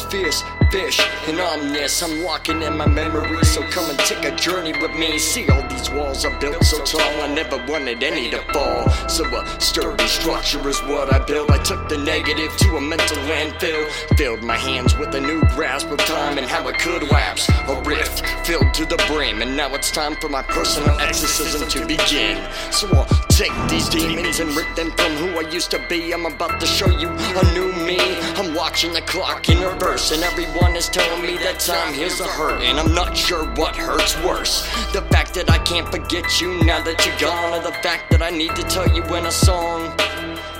Fish and omnis. I'm walking in my memories, so come and take a journey with me. See all these walls I built so tall, I never wanted any to fall. So a sturdy structure is what I built. I took the negative to a mental landfill. Filled my hands with a new grasp of time and how it could lapse. A rift filled to the brim, and now it's time for my personal exorcism to begin. So I'll take these demons and rip them from who I used to be. I'm about to show you a new me. I'm watching the clock in reverse, and everyone is telling me that time heals a hurt. And I'm not sure what hurts worse. The fact that I can't forget you now that you're gone, or the fact that I need to tell you in a song.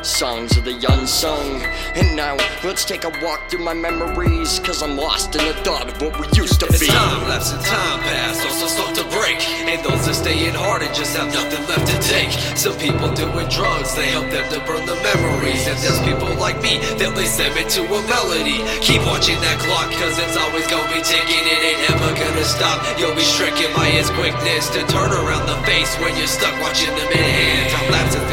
Songs of the unsung. And now, let's take a walk through my memories. Cause I'm lost in the thought of what we used to As be. time lapse and time pass, also start to break. And those that stay in hard and just have nothing left to take. Some people doing drugs, they help them to burn the memories. And there's people like me that them into a melody. Keep watching that clock, cause it's always gonna be ticking. It ain't ever gonna stop. You'll be stricken by its quickness to turn around the face when you're stuck watching them in hand. Time lapsing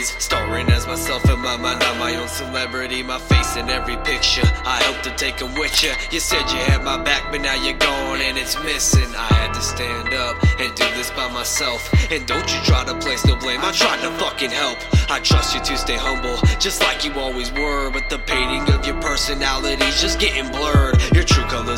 my memories. Starring as myself in my mind, I'm my own celebrity. My face in every picture. I hope to take 'em with you. You said you had my back, but now you're gone and it's missing. I had to stand up and do this by myself. And don't you try to place no blame, I tried to fucking help. I trust you to stay humble, just like you always were. But the painting of your personality's just getting blurred.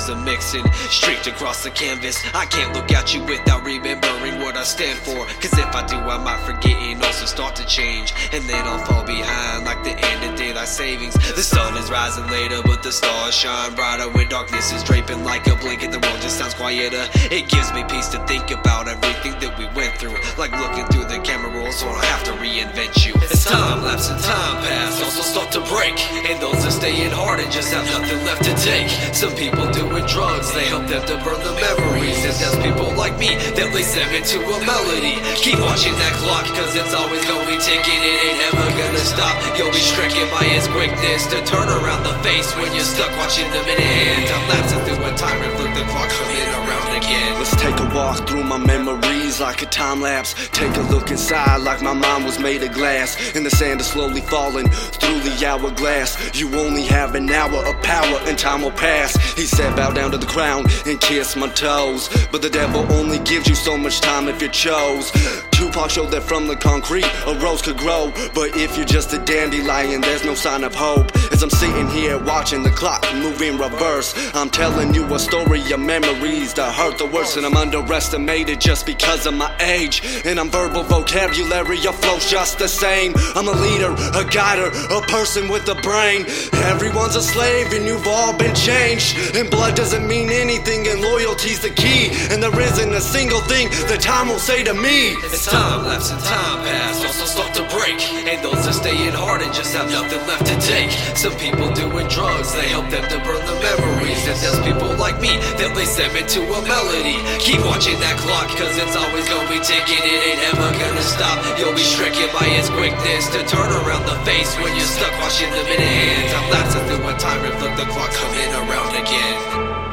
Colors are mixing, streaked across the canvas. I can't look at you without remembering what I stand for. Cause if I do, I might forget and also start to change. And then I'll fall behind like the end daylight savings. The sun is rising later, but the stars shine brighter when darkness is draping like a blanket. The world just sounds quieter. It gives me peace to think about everything that we went through. Like looking through the camera roll, so I don't have to reinvent you. As time lapse and time pass, also start to break. And those that stay in hard and just have nothing left to take. Some people doing drugs, they help them to burn the memories. And there's people like me that lace them into a melody. Keep watching that clock, cause it's always be ticking. It ain't ever gonna stop. You'll be stricken by its quickness to turn around the face when you're stuck watching them in hand. Time lapsing through a time and look the clock coming around again. Let's take a walk through my like a time lapse. Take a look inside like my mind was made of glass. And the sand is slowly falling through the hourglass. You only have an hour of power and time will pass. He said, Bow down to the ground and kiss my toes. But the devil only gives you so much time if you chose. Tupac showed that from the concrete a rose could grow. But if you're just a dandelion, there's no sign of hope. As I'm sitting here watching the clock move in reverse, I'm telling you a story of memories that hurt the worst. And I'm underestimated just because of my age. And I'm verbal vocabulary, your flow's just the same. I'm a leader, a guider, a person with a brain. Everyone's a slave and you've all been changed. And blood doesn't mean anything, and loyalty's the key. And there isn't a single thing that time will say to me. As time lapse and time pass, also start to break. And those that stay in hard and just have nothing left to take. Some people doing drugs, they help them to burn the memories. And there's people like me, they'll be to a melody. Keep watching that clock, cause it's always gonna be ticking, it ain't ever gonna stop. You'll be stricken by its quickness to turn around the face when you're stuck watching the minute hands. I'm lapsing through my time, and look, the clock coming around again.